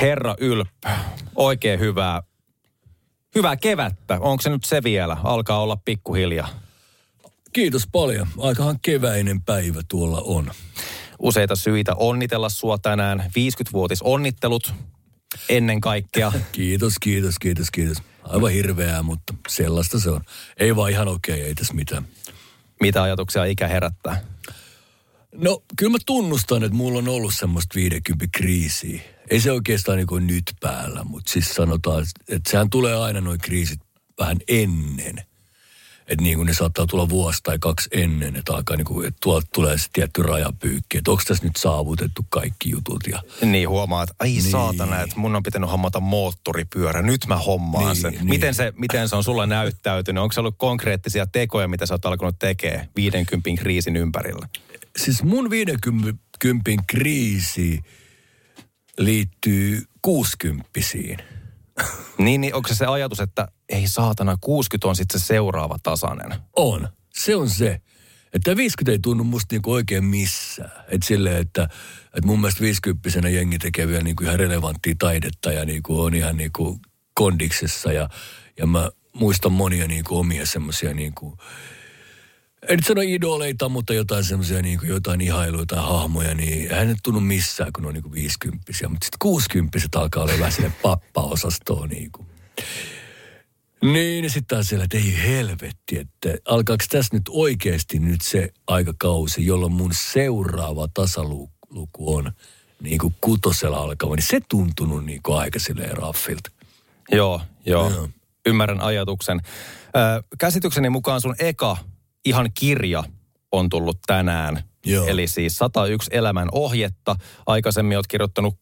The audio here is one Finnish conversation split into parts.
Herra Ylppö, oikein hyvää, hyvää kevättä. Onko se nyt se vielä? Alkaa olla pikkuhiljaa. Kiitos paljon. Aikahan keväinen päivä tuolla on. Useita syitä onnitella sua tänään. 50-vuotis onnittelut ennen kaikkea. Kiitos, kiitos, kiitos, kiitos. Aivan hirveää, mutta sellaista se on. Ei vaan ihan okei, okay, ei tässä mitään. Mitä ajatuksia ikä herättää? No, kyllä mä tunnustan, että mulla on ollut semmoista 50 kriisiä. Ei se oikeastaan niin kuin nyt päällä, mutta siis sanotaan, että sehän tulee aina noin kriisit vähän ennen. Että niin kuin ne saattaa tulla vuosi tai kaksi ennen, että alkaa niin kuin, että tuolta tulee se tietty rajapyykki. Että onko tässä nyt saavutettu kaikki jutut. Ja... Niin huomaa, että ai niin. saatana, että mun on pitänyt hommata moottoripyörä. Nyt mä hommaan niin, sen. Niin. Miten, se, miten se on sulla näyttäytynyt? Onko se ollut konkreettisia tekoja, mitä sä oot alkanut tekemään 50 kriisin ympärillä? Siis mun 50 kriisi liittyy kuusikymppisiin. niin, niin onko se se ajatus, että ei saatana, 60 on sitten se seuraava tasainen? On. Se on se. Että 50 ei tunnu musta niinku oikein missään. Että silleen, että, että mun mielestä 50 jengi tekee vielä niinku ihan relevanttia taidetta ja niinku on ihan niinku kondiksessa. Ja, ja mä muistan monia niinku omia semmoisia niinku, en nyt sano idoleita, mutta jotain semmoisia niin jotain ihailuja tai hahmoja, niin hän nyt tunnu missään, kun on niin kuin 50 Mutta sitten 60 alkaa olla vähän sinne pappa-osastoon niin kuin. Niin, ja sitten taas siellä, että ei helvetti, että alkaako tässä nyt oikeasti nyt se aikakausi, jolloin mun seuraava tasaluku on niin kuin kutosella alkava, niin se tuntunut niin kuin aika silleen raffilta. Joo, joo. joo. Ymmärrän ajatuksen. Ö, käsitykseni mukaan sun eka ihan kirja on tullut tänään. Joo. Eli siis 101 elämän ohjetta. Aikaisemmin olet kirjoittanut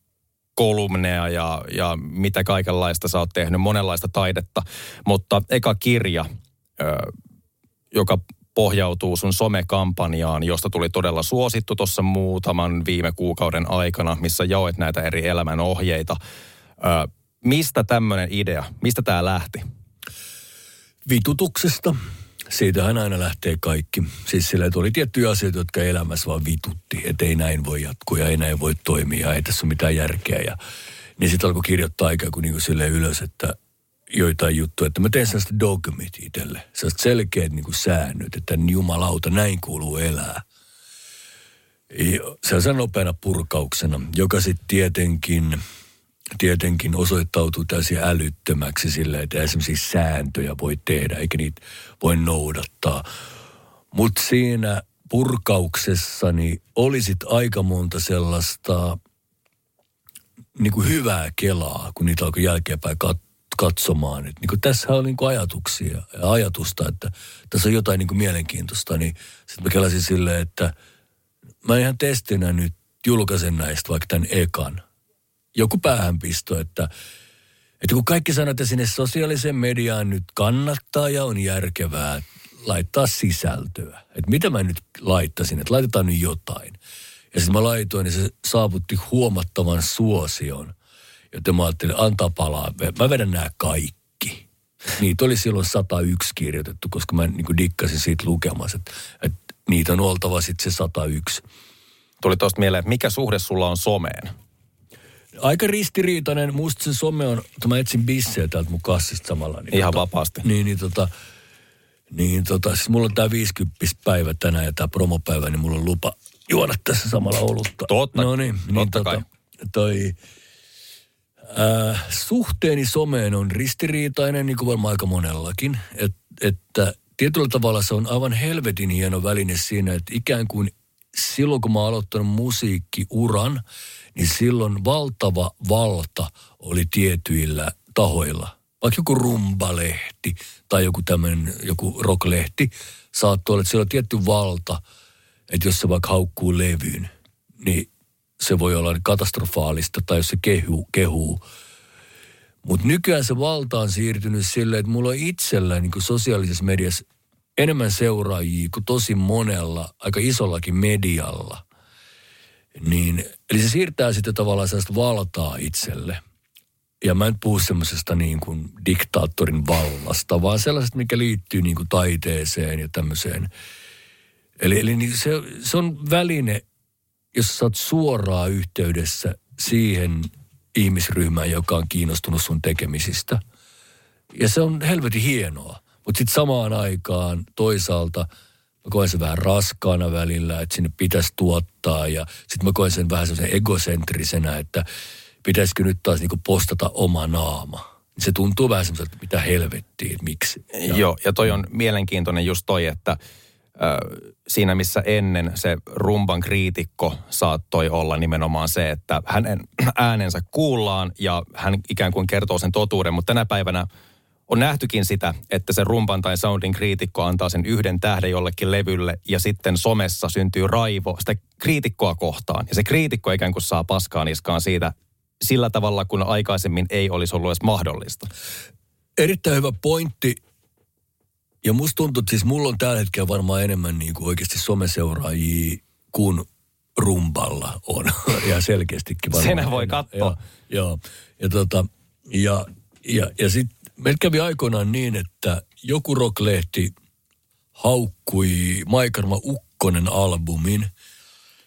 kolumneja ja, ja mitä kaikenlaista sä oot tehnyt, monenlaista taidetta. Mutta eka kirja, joka pohjautuu sun somekampanjaan, josta tuli todella suosittu tuossa muutaman viime kuukauden aikana, missä jaoit näitä eri elämän ohjeita. Mistä tämmöinen idea, mistä tämä lähti? Vitutuksesta siitähän aina lähtee kaikki. Siis sillä, oli tiettyjä asioita, jotka elämässä vaan vitutti, että ei näin voi jatkua ja ei näin voi toimia, ei tässä ole mitään järkeä. Ja, niin sitten alkoi kirjoittaa ikään kuin, niin kuin silleen ylös, että joitain juttuja, että mä teen sellaista dogmit itselle, sellaiset selkeät niin kuin säännöt, että jumalauta, näin kuuluu elää. Se on nopeana purkauksena, joka sitten tietenkin – tietenkin osoittautuu täysin älyttömäksi sillä, että esimerkiksi sääntöjä voi tehdä, eikä niitä voi noudattaa. Mutta siinä purkauksessani olisit aika monta sellaista niin kuin hyvää kelaa, kun niitä alkoi jälkeenpäin kat- katsomaan. Et niin kuin tässä on niin kuin ajatuksia ja ajatusta, että tässä on jotain niin kuin mielenkiintoista. Niin sitten mä kelasin silleen, että mä ihan testinä nyt julkaisen näistä vaikka tämän ekan – joku päähänpisto, että, että kun kaikki sanoo, että sinne sosiaaliseen mediaan nyt kannattaa ja on järkevää laittaa sisältöä. Että mitä mä nyt laittasin, että laitetaan nyt jotain. Ja sitten mä laitoin, niin se saavutti huomattavan suosion. Joten mä ajattelin, antaa palaa. Mä vedän nämä kaikki. Niitä oli silloin 101 kirjoitettu, koska mä niin dikkasin siitä lukemassa, että, että niitä on oltava sitten se 101. Tuli tuosta mieleen, että mikä suhde sulla on someen? Aika ristiriitainen. Musta se some on, että mä etsin bissejä täältä mun kassista samalla. Niin Ihan tota, vapaasti. Niin, niin tota, niin tota, siis mulla on tää 50 päivä tänään ja tää promopäivä, niin mulla on lupa juoda tässä samalla olutta. Totta, no niin, niin totta tota, kai. Toi, äh, suhteeni someen on ristiriitainen, niin kuin varmaan aika monellakin. Et, että tietyllä tavalla se on aivan helvetin hieno väline siinä, että ikään kuin silloin kun mä oon aloittanut musiikkiuran, niin silloin valtava valta oli tietyillä tahoilla. Vaikka joku rumbalehti tai joku tämmöinen, joku rocklehti, saattoi olla, että siellä on tietty valta, että jos se vaikka haukkuu levyyn, niin se voi olla katastrofaalista tai jos se kehuu. kehuu. Mutta nykyään se valta on siirtynyt silleen, että mulla on itsellä niin sosiaalisessa mediassa enemmän seuraajia kuin tosi monella, aika isollakin medialla. Niin, eli se siirtää sitten tavallaan sellaista valtaa itselle. Ja mä en puhu semmoisesta niin kuin diktaattorin vallasta, vaan sellaisesta, mikä liittyy niin kuin taiteeseen ja tämmöiseen. Eli, eli niin se, se on väline, jos sä oot suoraan yhteydessä siihen ihmisryhmään, joka on kiinnostunut sun tekemisistä. Ja se on helvetin hienoa. Mutta sitten samaan aikaan toisaalta mä koen sen vähän raskaana välillä, että sinne pitäisi tuottaa. Ja sitten mä koen sen vähän sellaisen egocentrisenä, että pitäisikö nyt taas niinku postata oma naama. Se tuntuu vähän semmoiselta, että mitä helvettiä, että miksi. Ja, Joo, ja toi on mielenkiintoinen just toi, että – siinä missä ennen se rumban kriitikko saattoi olla nimenomaan se, että hänen äänensä kuullaan ja hän ikään kuin kertoo sen totuuden, mutta tänä päivänä on nähtykin sitä, että se rumban tai soundin kriitikko antaa sen yhden tähden jollekin levylle ja sitten somessa syntyy raivo sitä kriitikkoa kohtaan. Ja se kriitikko ikään kuin saa paskaa niskaan siitä sillä tavalla, kun aikaisemmin ei olisi ollut edes mahdollista. Erittäin hyvä pointti ja musta tuntuu, että siis mulla on tällä hetkellä varmaan enemmän niin kuin oikeasti someseuraajia kuin rumpalla on. ja selkeästikin varmaan. Senä voi katsoa. Joo. Ja, ja, tota, ja, ja, ja sitten meillä kävi aikoinaan niin, että joku rocklehti haukkui Maikarma Ukkonen albumin.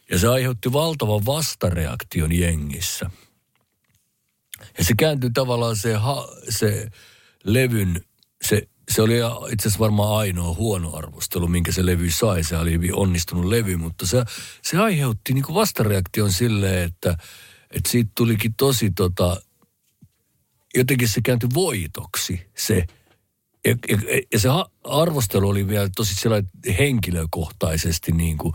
Ja se aiheutti valtavan vastareaktion jengissä. Ja se kääntyi tavallaan se, ha, se levyn, se se oli itse asiassa varmaan ainoa huono arvostelu, minkä se levy sai. Se oli hyvin onnistunut levy, mutta se, se aiheutti niin vastareaktion silleen, että, että siitä tulikin tosi tota, jotenkin se kääntyi voitoksi se. Ja, ja, ja se arvostelu oli vielä tosi sellainen henkilökohtaisesti niin kuin,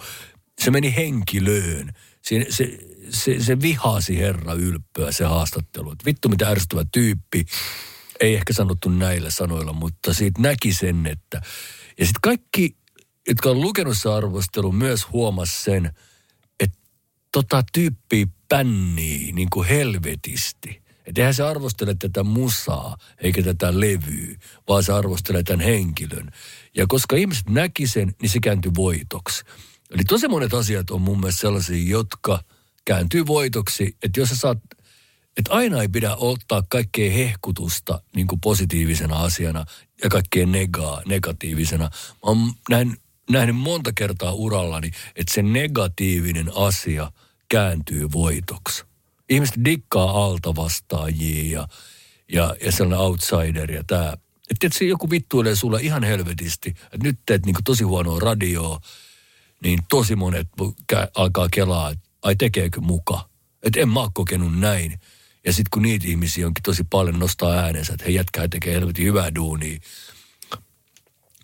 se meni henkilöön. Se, se, se, se vihasi herra ylppöä se haastattelu. Että vittu mitä ärsyttävä tyyppi ei ehkä sanottu näillä sanoilla, mutta siitä näki sen, että... Ja sitten kaikki, jotka on lukenut se arvostelu, myös huomas sen, että tota tyyppi pännii niin kuin helvetisti. Että eihän se arvostele tätä musaa, eikä tätä levyä, vaan se arvostelee tämän henkilön. Ja koska ihmiset näki sen, niin se kääntyi voitoksi. Eli tosi monet asiat on mun mielestä sellaisia, jotka kääntyy voitoksi, että jos sä saat että aina ei pidä ottaa kaikkea hehkutusta niin kuin positiivisena asiana ja kaikkea negaa, negatiivisena. Mä oon näin, nähnyt monta kertaa urallani, että se negatiivinen asia kääntyy voitoksi. Ihmiset dikkaa alta vastaajia ja, ja, ja sellainen outsider ja tämä. Että se joku vittuilee sulle ihan helvetisti, että nyt teet niin tosi huonoa radioa, niin tosi monet alkaa kelaa, että ai tekeekö muka. Että en mä ole kokenut näin. Ja sitten kun niitä ihmisiä onkin tosi paljon nostaa äänensä, että he jätkää tekee helvetin hyvää duunia,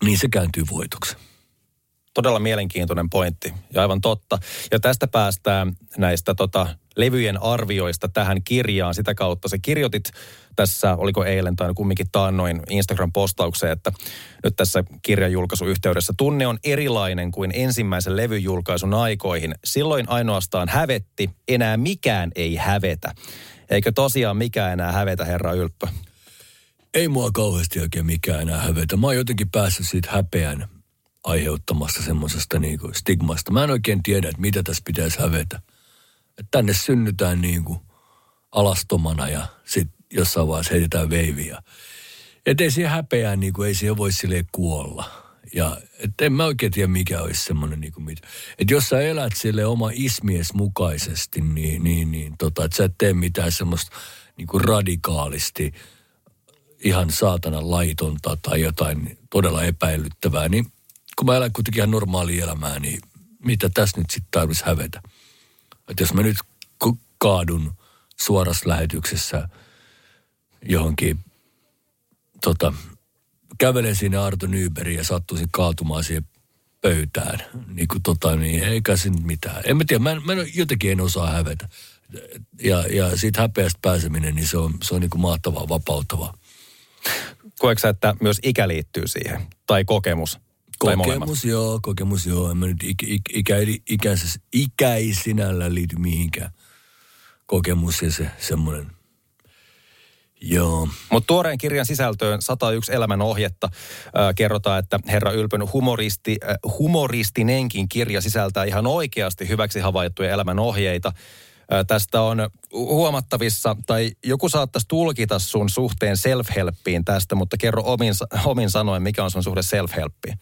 niin se kääntyy voitoksi. Todella mielenkiintoinen pointti ja aivan totta. Ja tästä päästään näistä tota, levyjen arvioista tähän kirjaan. Sitä kautta se kirjoitit tässä, oliko eilen tai kumminkin taannoin Instagram-postaukseen, että nyt tässä kirjan julkaisuyhteydessä tunne on erilainen kuin ensimmäisen levyjulkaisun aikoihin. Silloin ainoastaan hävetti, enää mikään ei hävetä. Eikö tosiaan mikään enää hävetä, herra Ylppö? Ei mua kauheasti oikein mikään enää hävetä. Mä oon jotenkin päässyt siitä häpeän aiheuttamasta semmoisesta niinku stigmasta. Mä en oikein tiedä, että mitä tässä pitäisi hävetä. Et tänne synnytään niinku alastomana ja sitten jossain vaiheessa heitetään veiviä. Että ei siihen häpeään, niinku, ei siihen voi sille kuolla ja et en mä oikein tiedä, mikä olisi semmoinen niin kuin mitä. Että jos sä elät sille oma ismies mukaisesti, niin, niin, niin tota, että sä et tee mitään semmoista niin kuin radikaalisti ihan saatana laitonta tai jotain todella epäilyttävää, niin kun mä elän kuitenkin ihan normaalia elämää, niin mitä tässä nyt sitten tarvitsisi hävetä? Että jos mä nyt kaadun suorassa lähetyksessä johonkin tota, kävelen sinne Arto Nyberiin ja sattuisin kaatumaan siihen pöytään. Niin kuin tota, niin eikä se mitään. En mä tiedä, mä, en, mä en, jotenkin en osaa hävetä. Ja, ja siitä häpeästä pääseminen, niin se on, se on niin kuin mahtavaa, vapauttavaa. Koetko että myös ikä liittyy siihen? Tai kokemus? Kokemus, joo, kokemus, joo. En mä nyt ikä, ikä, ikä, ikä ei sinällään liity mihinkään. Kokemus ja se semmoinen – Joo. Mutta tuoreen kirjan sisältöön 101 elämän ohjetta äh, kerrotaan, että herra Ylpön humoristi, äh, humoristinenkin kirja sisältää ihan oikeasti hyväksi havaittuja elämän ohjeita. Tästä on huomattavissa, tai joku saattaisi tulkita sun suhteen self-helppiin tästä, mutta kerro omin, omin sanoen, mikä on sun suhde self-helppiin.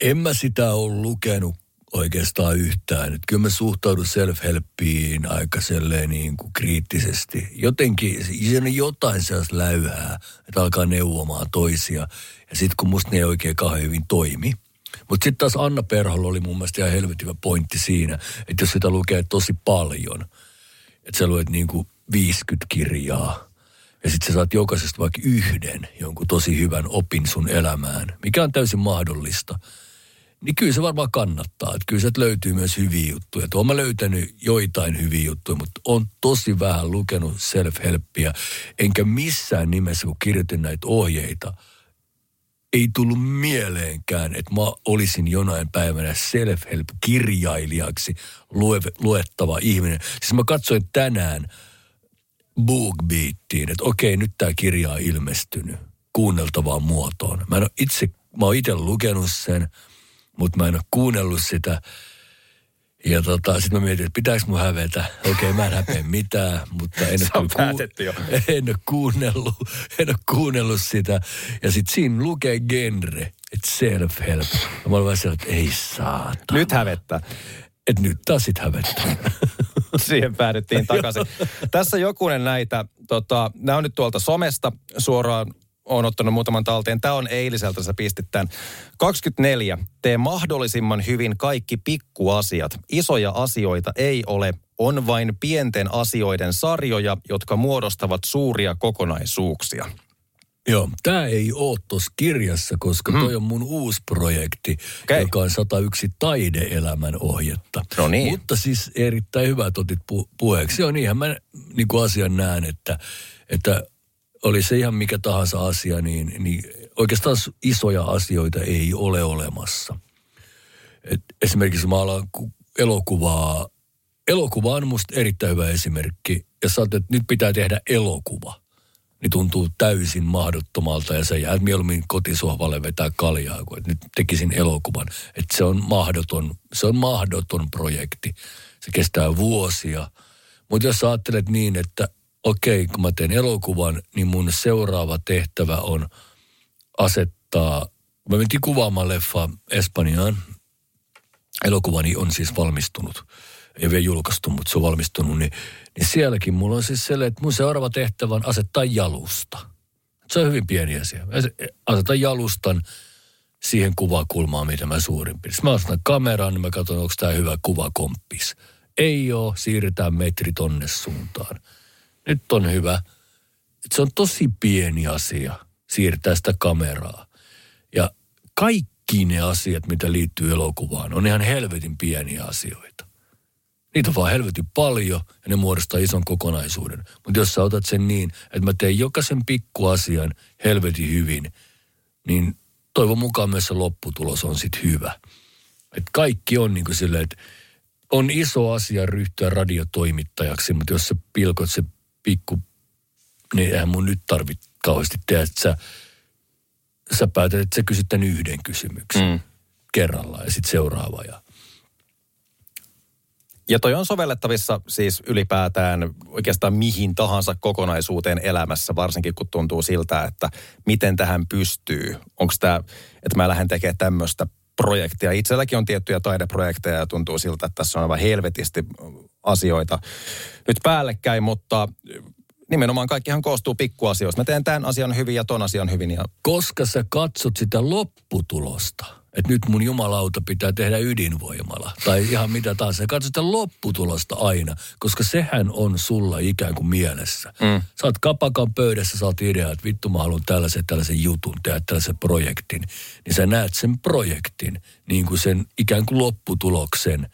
En mä sitä ole lukenut oikeastaan yhtään. Että kyllä mä suhtaudun self-helppiin aika niin kuin kriittisesti. Jotenkin siinä on jotain sellaista läyhää, että alkaa neuvomaan toisia. Ja sitten kun musta ne ei oikein kauhean hyvin toimi. Mutta sitten taas Anna Perholla oli mun mielestä ihan helvetivä pointti siinä, että jos sitä lukee tosi paljon, että sä luet niin kuin 50 kirjaa, ja sitten sä saat jokaisesta vaikka yhden jonkun tosi hyvän opin sun elämään, mikä on täysin mahdollista – niin kyllä se varmaan kannattaa. Että kyllä sieltä löytyy myös hyviä juttuja. Tuo mä löytänyt joitain hyviä juttuja, mutta on tosi vähän lukenut self-helppiä. Enkä missään nimessä, kun kirjoitin näitä ohjeita, ei tullut mieleenkään, että mä olisin jonain päivänä self-help-kirjailijaksi lue, luettava ihminen. Siis mä katsoin tänään BookBeatiin, että okei, nyt tämä kirja on ilmestynyt kuunneltavaan muotoon. Mä, en itse, mä oon itse lukenut sen – mutta mä en ole kuunnellut sitä. Ja tota, sitten mä mietin, että pitääkö mun hävetä. Okei, okay, mä en häpeä mitään, mutta en ole, ku- jo. en ole kuunnellut, en ole kuunnellut sitä. Ja sitten siinä lukee genre, että self-help. Ja mä olen vaan että ei saa. Nyt hävettä. Et nyt taas sit hävettää. Siihen päädyttiin takaisin. Tässä jokunen näitä, tota, nämä on nyt tuolta somesta suoraan on ottanut muutaman talteen. Tämä on eiliseltä, sä pistit tämän. 24. Tee mahdollisimman hyvin kaikki pikkuasiat. Isoja asioita ei ole. On vain pienten asioiden sarjoja, jotka muodostavat suuria kokonaisuuksia. Joo, tämä ei ole tuossa kirjassa, koska hmm. toi on mun uusi projekti, okay. joka on 101 taideelämän ohjetta. No niin. Mutta siis erittäin hyvä, otit pu- puheeksi. Joo, niinhän mä niin kuin asian näen, että, että oli se ihan mikä tahansa asia, niin, niin oikeastaan isoja asioita ei ole olemassa. Et esimerkiksi mä alan elokuvaa. Elokuva on musta erittäin hyvä esimerkki. Ja sä että nyt pitää tehdä elokuva, niin tuntuu täysin mahdottomalta ja sä jäät mieluummin kotisohvalle vetää kaljaa, kun nyt tekisin elokuvan. Että se on mahdoton, se on mahdoton projekti. Se kestää vuosia. Mutta jos sä ajattelet niin, että okei, kun mä teen elokuvan, niin mun seuraava tehtävä on asettaa, mä mentiin kuvaamaan leffa Espanjaan. Elokuvani on siis valmistunut. Ei vielä julkaistu, mutta se on valmistunut. Niin, niin sielläkin mulla on siis sellainen, että mun seuraava tehtävä on asettaa jalusta. Se on hyvin pieni asia. Asetan jalustan siihen kuvakulmaan, mitä mä suurin piirtein. Mä asetan kameraan, niin mä katson, onko tämä hyvä kuvakomppis. Ei ole, siirretään metri tonne suuntaan nyt on hyvä. Se on tosi pieni asia siirtää sitä kameraa. Ja kaikki ne asiat, mitä liittyy elokuvaan, on ihan helvetin pieniä asioita. Niitä on vaan helvetin paljon ja ne muodostaa ison kokonaisuuden. Mutta jos sä otat sen niin, että mä teen jokaisen pikkuasian helvetin hyvin, niin toivon mukaan myös se lopputulos on sitten hyvä. Et kaikki on niin kuin silleen, että on iso asia ryhtyä radiotoimittajaksi, mutta jos sä pilkot se pikku, niin eihän mun nyt tarvitse kauheasti tehdä, että sä, sä päätät, että sä kysyt tämän yhden kysymyksen mm. kerrallaan ja sitten seuraava. Ja... ja toi on sovellettavissa siis ylipäätään oikeastaan mihin tahansa kokonaisuuteen elämässä, varsinkin kun tuntuu siltä, että miten tähän pystyy. Onko tämä, että mä lähden tekemään tämmöistä projektia. Itselläkin on tiettyjä taideprojekteja ja tuntuu siltä, että tässä on aivan helvetisti asioita nyt päällekkäin, mutta nimenomaan kaikkihan koostuu pikkuasioista. Mä teen tämän asian hyvin ja ton asian hyvin. Ja... Koska sä katsot sitä lopputulosta, että nyt mun jumalauta pitää tehdä ydinvoimala tai ihan mitä tahansa. Sä katsot sitä lopputulosta aina, koska sehän on sulla ikään kuin mielessä. Mm. Sä oot kapakan pöydässä, sä oot idea, että vittu mä haluan tällaisen, tällaisen jutun, tehdä tällaisen projektin. Niin sä näet sen projektin, niin kuin sen ikään kuin lopputuloksen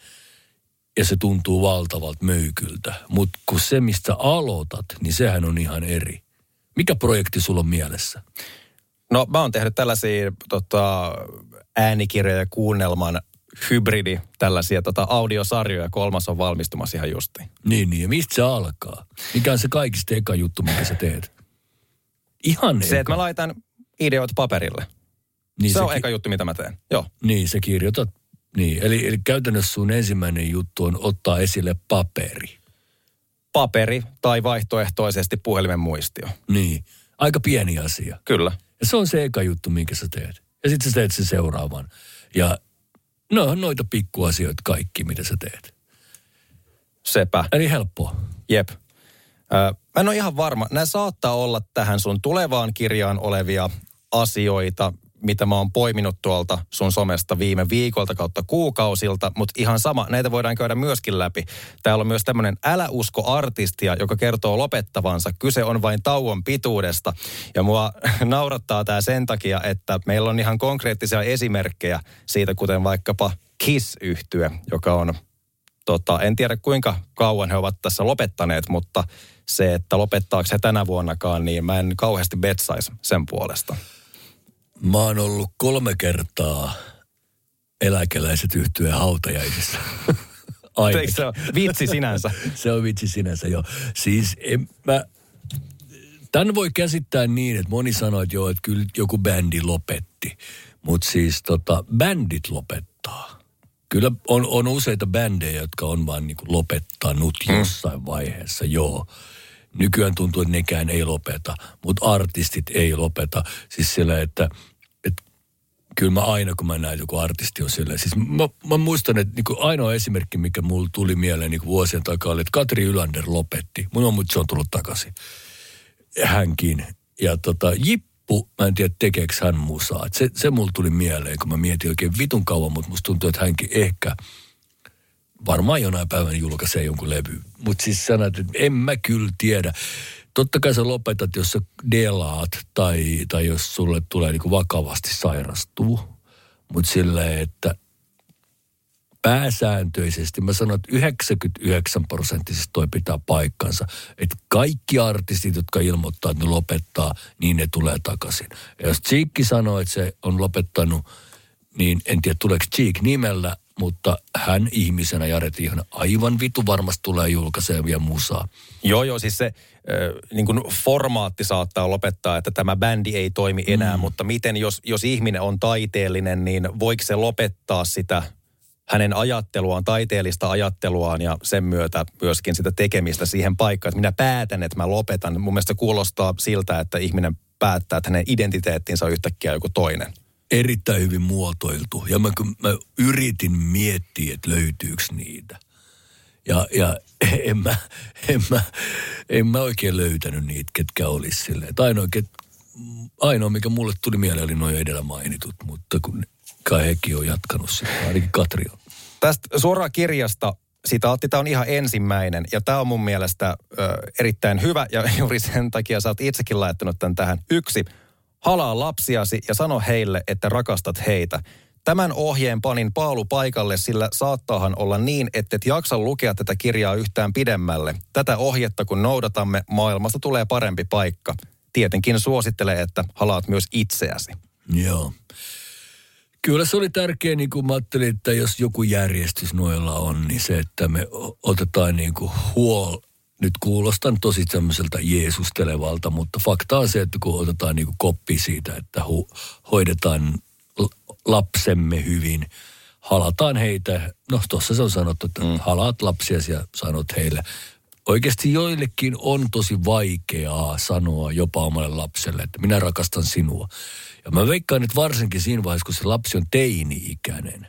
ja se tuntuu valtavalta möykyltä. Mutta kun se, mistä aloitat, niin sehän on ihan eri. Mikä projekti sulla on mielessä? No mä oon tehnyt tällaisia tota, äänikirjoja kuunnelman hybridi, tällaisia tota, audiosarjoja. Kolmas on valmistumassa ihan justiin. Niin, niin. Ja mistä se alkaa? Mikä on se kaikista eka juttu, mikä sä teet? Ihan Se, eka. että mä laitan ideoita paperille. Niin se, se on ki- eka juttu, mitä mä teen. Joo. Niin, se kirjoitat niin, eli, eli käytännössä sun ensimmäinen juttu on ottaa esille paperi. Paperi tai vaihtoehtoisesti puhelimen muistio. Niin, aika pieni asia. Kyllä. Ja se on se eka juttu, minkä sä teet. Ja sitten sä teet sen seuraavan. Ja No noita pikkuasioita kaikki, mitä sä teet. Sepä. Eli helppoa. Jep. Mä en ole ihan varma. Nämä saattaa olla tähän sun tulevaan kirjaan olevia asioita, mitä mä oon poiminut tuolta sun somesta viime viikolta kautta kuukausilta, mutta ihan sama, näitä voidaan käydä myöskin läpi. Täällä on myös tämmöinen älä usko artistia, joka kertoo lopettavansa. Kyse on vain tauon pituudesta. Ja mua naurattaa tämä sen takia, että meillä on ihan konkreettisia esimerkkejä siitä, kuten vaikkapa kiss yhtye joka on, tota, en tiedä kuinka kauan he ovat tässä lopettaneet, mutta se, että lopettaako he tänä vuonnakaan, niin mä en kauheasti betsaisi sen puolesta. Mä oon ollut kolme kertaa eläkeläiset yhtyeen hautajaisissa. Eikö se ole vitsi sinänsä? se on vitsi sinänsä, joo. Siis en, mä, tämän voi käsittää niin, että moni sanoo, että joo, että kyllä joku bändi lopetti. Mutta siis tota, bändit lopettaa. Kyllä on, on useita bändejä, jotka on vaan niin lopettanut mm. jossain vaiheessa, joo. Nykyään tuntuu, että nekään ei lopeta, mutta artistit ei lopeta. Siis sillä, että kyllä mä aina, kun mä näen joku artisti on sillä. Siis mä, mä muistan, että niin ainoa esimerkki, mikä mulla tuli mieleen niin vuosien takaa, oli, että Katri Ylander lopetti. Mun on, mutta se on tullut takaisin. Hänkin. Ja tota, Jippu, mä en tiedä tekeekö hän musaa. se, se mulla tuli mieleen, kun mä mietin oikein vitun kauan, mutta musta tuntuu, että hänkin ehkä – varmaan jonain päivänä julkaisee jonkun levy. Mutta siis sanat, että en mä kyllä tiedä. Totta kai sä lopetat, jos sä delaat tai, tai jos sulle tulee niinku vakavasti sairastuu. Mutta silleen, että pääsääntöisesti, mä sanon, että 99 prosenttisesti toi pitää paikkansa. Että kaikki artistit, jotka ilmoittaa, että ne lopettaa, niin ne tulee takaisin. Ja jos Cheekki sanoo, että se on lopettanut, niin en tiedä tuleeko Cheek nimellä, mutta hän ihmisenä, Jare Tiihonen, aivan vitu varmasti tulee julkaisemaan vielä musaa. Joo, joo, siis se niin kuin formaatti saattaa lopettaa, että tämä bändi ei toimi enää, mm. mutta miten jos, jos ihminen on taiteellinen, niin voiko se lopettaa sitä hänen ajatteluaan, taiteellista ajatteluaan ja sen myötä myöskin sitä tekemistä siihen paikkaan, että minä päätän, että mä lopetan. Mun mielestä kuulostaa siltä, että ihminen päättää, että hänen identiteettinsä on yhtäkkiä joku toinen erittäin hyvin muotoiltu. Ja mä, mä yritin miettiä, että löytyykö niitä. Ja, ja en, mä, en, mä, en mä oikein löytänyt niitä, ketkä olisi silleen. ainoa, ket, ainoa, mikä mulle tuli mieleen, oli noin edellä mainitut, mutta kun kai hekin on jatkanut sitä, ainakin Katri on. Tästä suoraan kirjasta sitaatti, tämä on ihan ensimmäinen ja tämä on mun mielestä ö, erittäin hyvä ja juuri sen takia sä oot itsekin laittanut tämän tähän. Yksi, Halaa lapsiasi ja sano heille, että rakastat heitä. Tämän ohjeen panin Paalu paikalle, sillä saattaahan olla niin, että et jaksa lukea tätä kirjaa yhtään pidemmälle. Tätä ohjetta kun noudatamme, maailmasta tulee parempi paikka. Tietenkin suosittelee, että halaat myös itseäsi. Joo. Kyllä se oli tärkeä, niin kuin mä ajattelin, että jos joku järjestys noilla on, niin se, että me otetaan niin kuin huol, nyt kuulostan tosi semmoiselta jeesustelevalta, mutta fakta on se, että kun otetaan niin koppi siitä, että hu- hoidetaan lapsemme hyvin, halataan heitä, no tuossa se on sanottu, että mm. halaat lapsiasi ja sanot heille. Oikeasti joillekin on tosi vaikeaa sanoa jopa omalle lapselle, että minä rakastan sinua. Ja mä veikkaan, että varsinkin siinä vaiheessa, kun se lapsi on teini-ikäinen,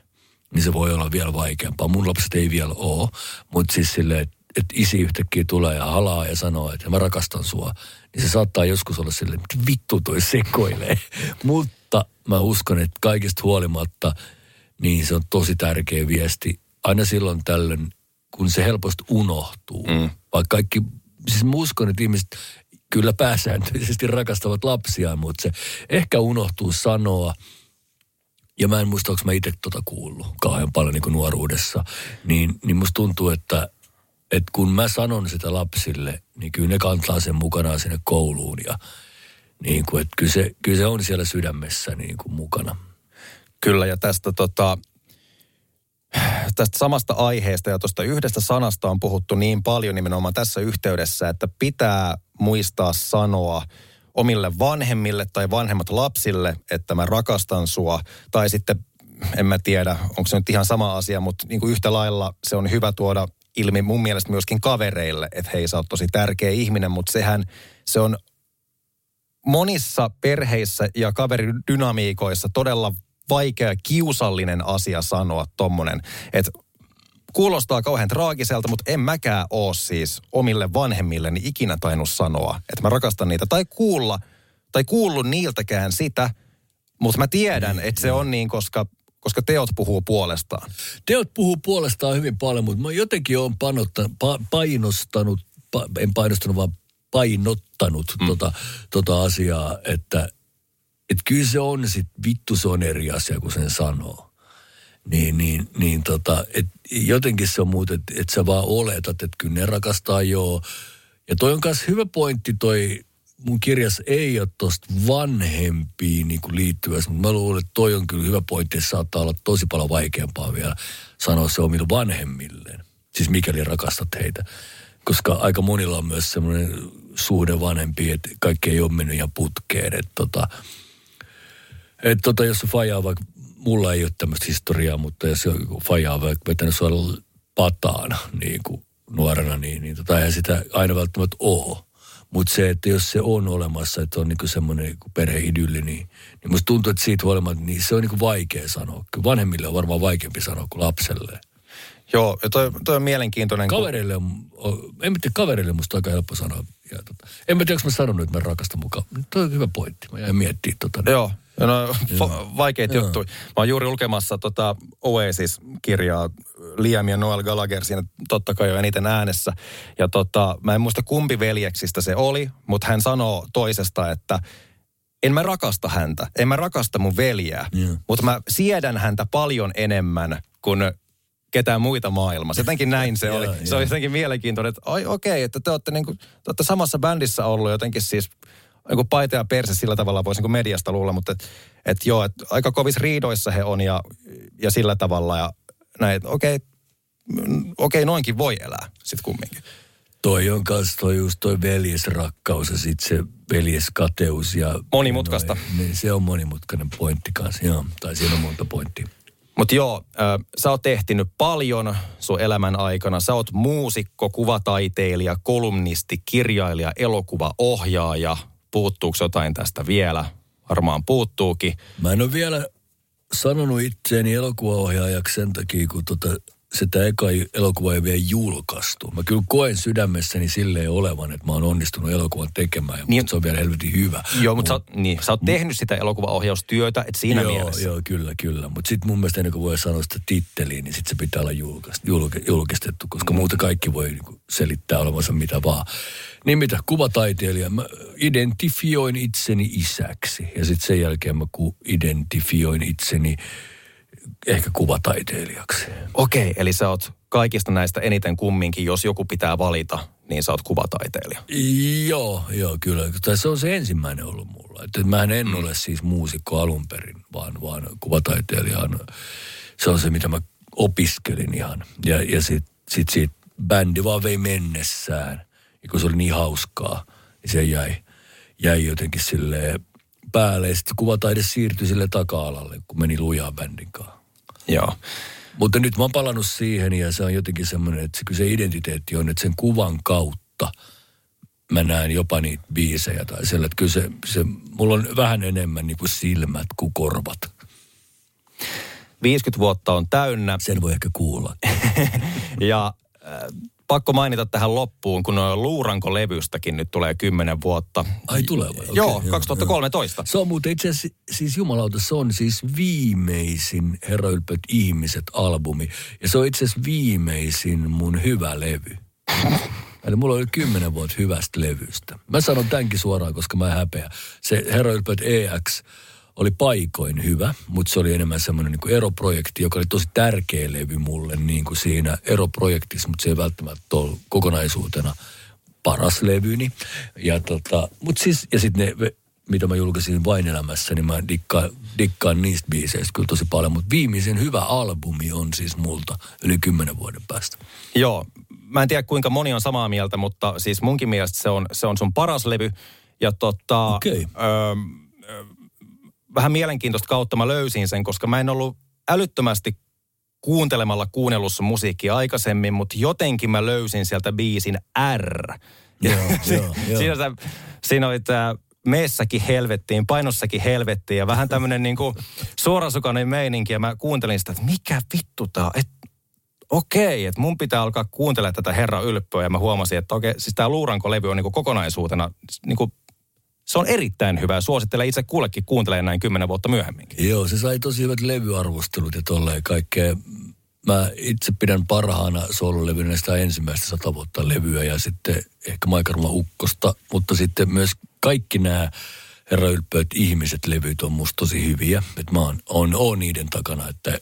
niin se voi olla vielä vaikeampaa. Mun lapset ei vielä ole, mutta siis silleen, että että isi yhtäkkiä tulee ja halaa ja sanoo, että mä rakastan sua, niin se saattaa joskus olla silleen, että vittu toi sekoilee. Mutta mä uskon, että kaikesta huolimatta, niin se on tosi tärkeä viesti. Aina silloin tällöin, kun se helposti unohtuu. Mm. Vaikka kaikki, siis mä uskon, että ihmiset kyllä pääsääntöisesti rakastavat lapsiaan, mutta se ehkä unohtuu sanoa. Ja mä en muista, onko mä itse tota kuullut kauhean paljon niin kuin nuoruudessa. Niin, niin musta tuntuu, että että kun mä sanon sitä lapsille, niin kyllä ne kantaa sen mukanaan sinne kouluun ja niin kuin, että kyllä se, kyllä se on siellä sydämessä niin kuin mukana. Kyllä ja tästä tota, tästä samasta aiheesta ja tuosta yhdestä sanasta on puhuttu niin paljon nimenomaan tässä yhteydessä, että pitää muistaa sanoa omille vanhemmille tai vanhemmat lapsille, että mä rakastan sua. Tai sitten, en mä tiedä, onko se nyt ihan sama asia, mutta niin kuin yhtä lailla se on hyvä tuoda ilmi mun mielestä myöskin kavereille, että hei sä oot tosi tärkeä ihminen, mutta sehän se on monissa perheissä ja kaveridynamiikoissa todella vaikea, kiusallinen asia sanoa tommonen. Että kuulostaa kauhean traagiselta, mutta en mäkään oo siis omille vanhemmilleni ikinä tainnut sanoa, että mä rakastan niitä. Tai kuulla, tai kuullut niiltäkään sitä, mutta mä tiedän, niin, että se on niin, koska koska teot puhuu puolestaan. Teot puhuu puolestaan hyvin paljon, mutta mä jotenkin olen panotta, pa, painostanut, pa, en painostanut, vaan painottanut mm. tota, tota asiaa, että et kyllä se on sit, vittu se on eri asia, kun sen sanoo niin, niin, niin tota, et jotenkin se on muuta, että et sä vaan oletat, että kyllä ne rakastaa joo. Ja toi on myös hyvä pointti toi, mun kirjas ei ole tosta vanhempiin niin liittyvässä, mutta mä luulen, että toi on kyllä hyvä pointti, että saattaa olla tosi paljon vaikeampaa vielä sanoa se omille vanhemmilleen. Siis mikäli rakastat heitä. Koska aika monilla on myös semmoinen suhde vanhempi, että kaikki ei ole mennyt ihan putkeen. Että tota, et tota, jos se faija vaikka mulla ei ole tämmöistä historiaa, mutta jos joku faija on vetänyt suoraan pataana niin kuin nuorena, niin, niin tota, eihän sitä aina välttämättä ole. Mutta se, että jos se on olemassa, että on niinku semmoinen niinku perheidylli, niin, niin musta tuntuu, että siitä huolimatta, niin se on niinku vaikea sanoa. Kyllä vanhemmille on varmaan vaikeampi sanoa kuin lapselle. Joo, ja toi, toi on mielenkiintoinen. Kavereille on, en tiedä, kavereille musta aika helppo sanoa. Ja tota, en mä tiedä, onko mä sanonut, että mä rakastan mukaan. Toi on hyvä pointti. Mä jäin miettimään tota. Joo, No, fa- vaikeita juttuja. Mä oon juuri lukemassa tota Oasis-kirjaa. Liam ja Noel Gallagher siinä totta kai jo eniten äänessä. Ja tota, mä en muista kumpi veljeksistä se oli, mutta hän sanoo toisesta, että en mä rakasta häntä. En mä rakasta mun veljää. Yeah. Mutta mä siedän häntä paljon enemmän kuin ketään muita maailmassa. Jotenkin näin se oli. Se oli jotenkin mielenkiintoinen, että ai okei, okay, että te olette, niinku, te olette samassa bändissä ollut jotenkin siis niin paita ja perse sillä tavalla voisi niin mediasta luulla, mutta et, et joo, et aika kovis riidoissa he on ja, ja sillä tavalla ja näin, okei, okay, okei, okay, noinkin voi elää sitten kumminkin. Toi on kanssa toi just toi veljesrakkaus ja sitten se veljeskateus ja... Monimutkaista. Noin, niin se on monimutkainen pointti kanssa, joo. Tai siinä on monta pointtia. Mutta joo, sä oot tehtinyt paljon sun elämän aikana. Sä oot muusikko, kuvataiteilija, kolumnisti, kirjailija, elokuvaohjaaja, Puuttuuko jotain tästä vielä? Varmaan puuttuukin. Mä en ole vielä sanonut itseäni elokuvaohjaajaksi sen takia, kun tota, sitä eka elokuva ei vielä julkaistu. Mä kyllä koen sydämessäni silleen olevan, että mä oon onnistunut elokuvan tekemään, niin, mutta se on vielä helvetin hyvä. Joo, mutta sä, niin, sä oot tehnyt sitä elokuvaohjaustyötä, että siinä joo, mielessä. Joo, kyllä, kyllä. Mutta sitten mun mielestä ennen kuin voi sanoa sitä titteliä, niin sitten se pitää olla julkistettu, koska mm. muuta kaikki voi niin selittää olevansa mitä vaan. Niin mitä, kuvataiteilija. Mä identifioin itseni isäksi ja sitten sen jälkeen mä identifioin itseni ehkä kuvataiteilijaksi. Okei, eli sä oot kaikista näistä eniten kumminkin, jos joku pitää valita, niin sä oot kuvataiteilija. Joo, joo, kyllä. Tai se on se ensimmäinen ollut mulla. Että mä en mm. ole siis muusikko alun perin, vaan, vaan kuvataiteilija on, se on se, mitä mä opiskelin ihan. Ja, ja sitten sit siitä bändi vaan vei mennessään. Ja kun se oli niin hauskaa, niin se jäi, jäi jotenkin silleen päälle. Ja sitten kuvataide siirtyi sille taka-alalle, kun meni lujaa bändin kanssa. Joo. Mutta nyt mä oon palannut siihen ja se on jotenkin semmoinen, että se, se identiteetti on, että sen kuvan kautta mä näen jopa niitä biisejä tai sellainen, että kyllä se, se, mulla on vähän enemmän niin kuin silmät kuin korvat. 50 vuotta on täynnä. Sen voi ehkä kuulla. ja äh, pakko mainita tähän loppuun, kun Luuranko-levystäkin nyt tulee kymmenen vuotta. Ai tulee vai? Okay, joo, 2013. Joo. Se on muuten itse asiassa, siis jumalauta, se on siis viimeisin Herra Ylpöt ihmiset albumi. Ja se on itse asiassa viimeisin mun hyvä levy. Eli mulla oli kymmenen vuotta hyvästä levystä. Mä sanon tämänkin suoraan, koska mä häpeä. Se Herra Ylpöt EX oli paikoin hyvä, mutta se oli enemmän semmoinen niin eroprojekti, joka oli tosi tärkeä levy mulle niin kuin siinä eroprojektissa, mutta se ei välttämättä ole kokonaisuutena paras levyni. Ja, tota, mut siis, ja sitten ne, mitä mä julkaisin vain elämässä, niin mä dikkaan, dikkaan niistä biiseistä kyllä tosi paljon. Mutta viimeisen hyvä albumi on siis multa yli kymmenen vuoden päästä. Joo, mä en tiedä kuinka moni on samaa mieltä, mutta siis munkin mielestä se on, se on sun paras levy. Ja tota, okay. öö, vähän mielenkiintoista kautta mä löysin sen, koska mä en ollut älyttömästi kuuntelemalla kuunnellussa musiikkia aikaisemmin, mutta jotenkin mä löysin sieltä biisin R. Joo, joo, joo. siinä, siinä oli tämä meessäkin helvettiin, painossakin helvettiin ja vähän tämmöinen niin kuin suorasukainen meininki. Ja mä kuuntelin sitä, että mikä vittu tää on, okei, että mun pitää alkaa kuuntelemaan tätä Herra Ylppöä. Ja mä huomasin, että okei, siis tämä Luuranko-levy on niin kuin kokonaisuutena niin kuin se on erittäin hyvä suosittelen itse kullekin kuuntelemaan näin kymmenen vuotta myöhemminkin. Joo, se sai tosi hyvät levyarvostelut ja tolleen kaikkea. Mä itse pidän parhaana soololevynä sitä ensimmäistä sata vuotta levyä ja sitten ehkä Maikarma Ukkosta, mutta sitten myös kaikki nämä Herra Ylppöt ihmiset levyt on musta tosi hyviä. Että mä oon, on, on niiden takana, että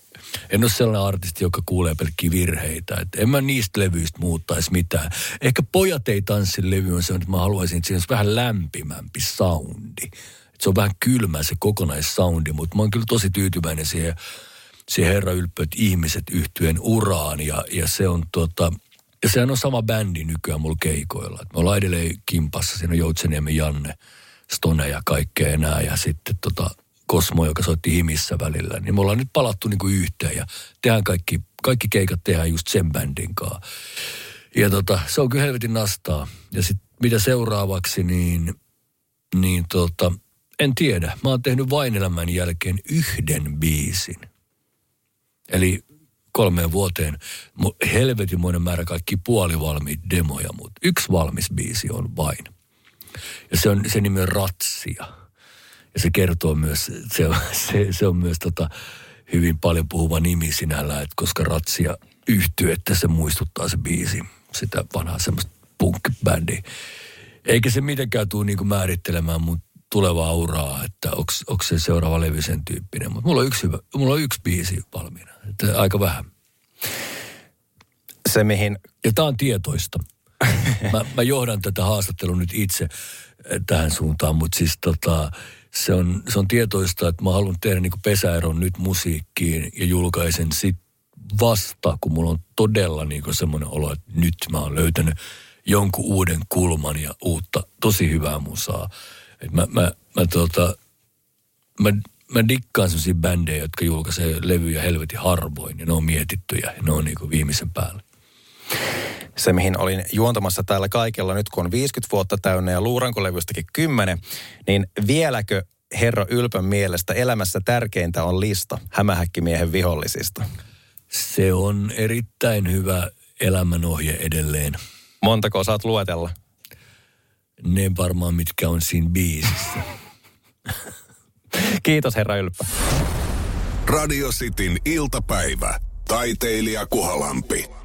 en ole sellainen artisti, joka kuulee pelkkiä virheitä. Että en mä niistä levyistä muuttaisi mitään. Ehkä Pojat ei tanssi levy on sellainen, että mä haluaisin, että siinä olisi vähän lämpimämpi soundi. Että se on vähän kylmä se kokonaissoundi, mutta mä oon kyllä tosi tyytyväinen siihen, siihen Herra Ylppöt ihmiset yhtyen uraan. Ja, ja se on tota, ja sehän on sama bändi nykyään mulla keikoilla. Et me ollaan edelleen kimpassa, siinä on Joutseniemen Janne, Stone ja kaikkea enää. Ja sitten tota, Kosmo, joka soitti himissä välillä, niin me ollaan nyt palattu niin kuin yhteen ja tehdään kaikki, kaikki keikat tehdään just sen bändin kanssa. Ja tota, se on kyllä helvetin nastaa. Ja sitten mitä seuraavaksi, niin, niin tota, en tiedä. Mä oon tehnyt vain elämän jälkeen yhden biisin. Eli kolmeen vuoteen helvetinmoinen määrä kaikki puolivalmiit demoja, mutta yksi valmis biisi on vain. Ja se, on, se nimi on Ratsia. Ja se kertoo myös, se on, se, se on myös tota, hyvin paljon puhuva nimi sinällä, että koska Ratsia yhtyy, että se muistuttaa se biisi, sitä vanhaa semmoista punk-bändiä. Eikä se mitenkään tule niinku määrittelemään mun tulevaa uraa, että onko se seuraava levy sen tyyppinen. Mutta mulla on yksi, hyvä, mulla on yksi biisi valmiina, että aika vähän. Se mihin... Ja tämä on tietoista. mä, mä johdan tätä haastattelua nyt itse tähän suuntaan, mutta siis tota, se on, se on tietoista, että mä haluan tehdä niin pesäeron nyt musiikkiin ja julkaisen sit vasta, kun mulla on todella niin semmoinen olo, että nyt mä oon löytänyt jonkun uuden kulman ja uutta, tosi hyvää musaa. Et mä, mä, mä, tota, mä, mä dikkaan sellaisia bändejä, jotka julkaisee levyjä helvetin harvoin ja ne on mietittyjä ja ne on niin viimeisen päällä se, mihin olin juontamassa täällä kaikella nyt, kun on 50 vuotta täynnä ja luurankolevystäkin 10, niin vieläkö herra Ylpön mielestä elämässä tärkeintä on lista hämähäkkimiehen vihollisista? Se on erittäin hyvä elämänohje edelleen. Montako saat luetella? Ne varmaan, mitkä on siinä biisissä. Kiitos herra Ylppä. Radio Cityn iltapäivä. Taiteilija Kuhalampi.